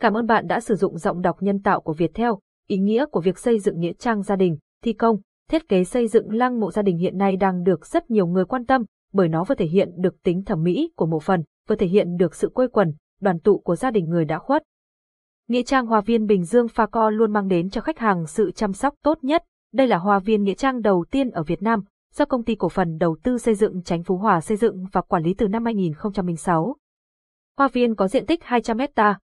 Cảm ơn bạn đã sử dụng giọng đọc nhân tạo của Viettel. Ý nghĩa của việc xây dựng nghĩa trang gia đình, thi công, thiết kế xây dựng lăng mộ gia đình hiện nay đang được rất nhiều người quan tâm, bởi nó vừa thể hiện được tính thẩm mỹ của mộ phần, vừa thể hiện được sự quây quần, đoàn tụ của gia đình người đã khuất. Nghĩa trang hòa viên Bình Dương Pha Co luôn mang đến cho khách hàng sự chăm sóc tốt nhất. Đây là hòa viên nghĩa trang đầu tiên ở Việt Nam, do công ty cổ phần đầu tư xây dựng Chánh Phú Hòa xây dựng và quản lý từ năm 2006. Hoa viên có diện tích 200 hecta,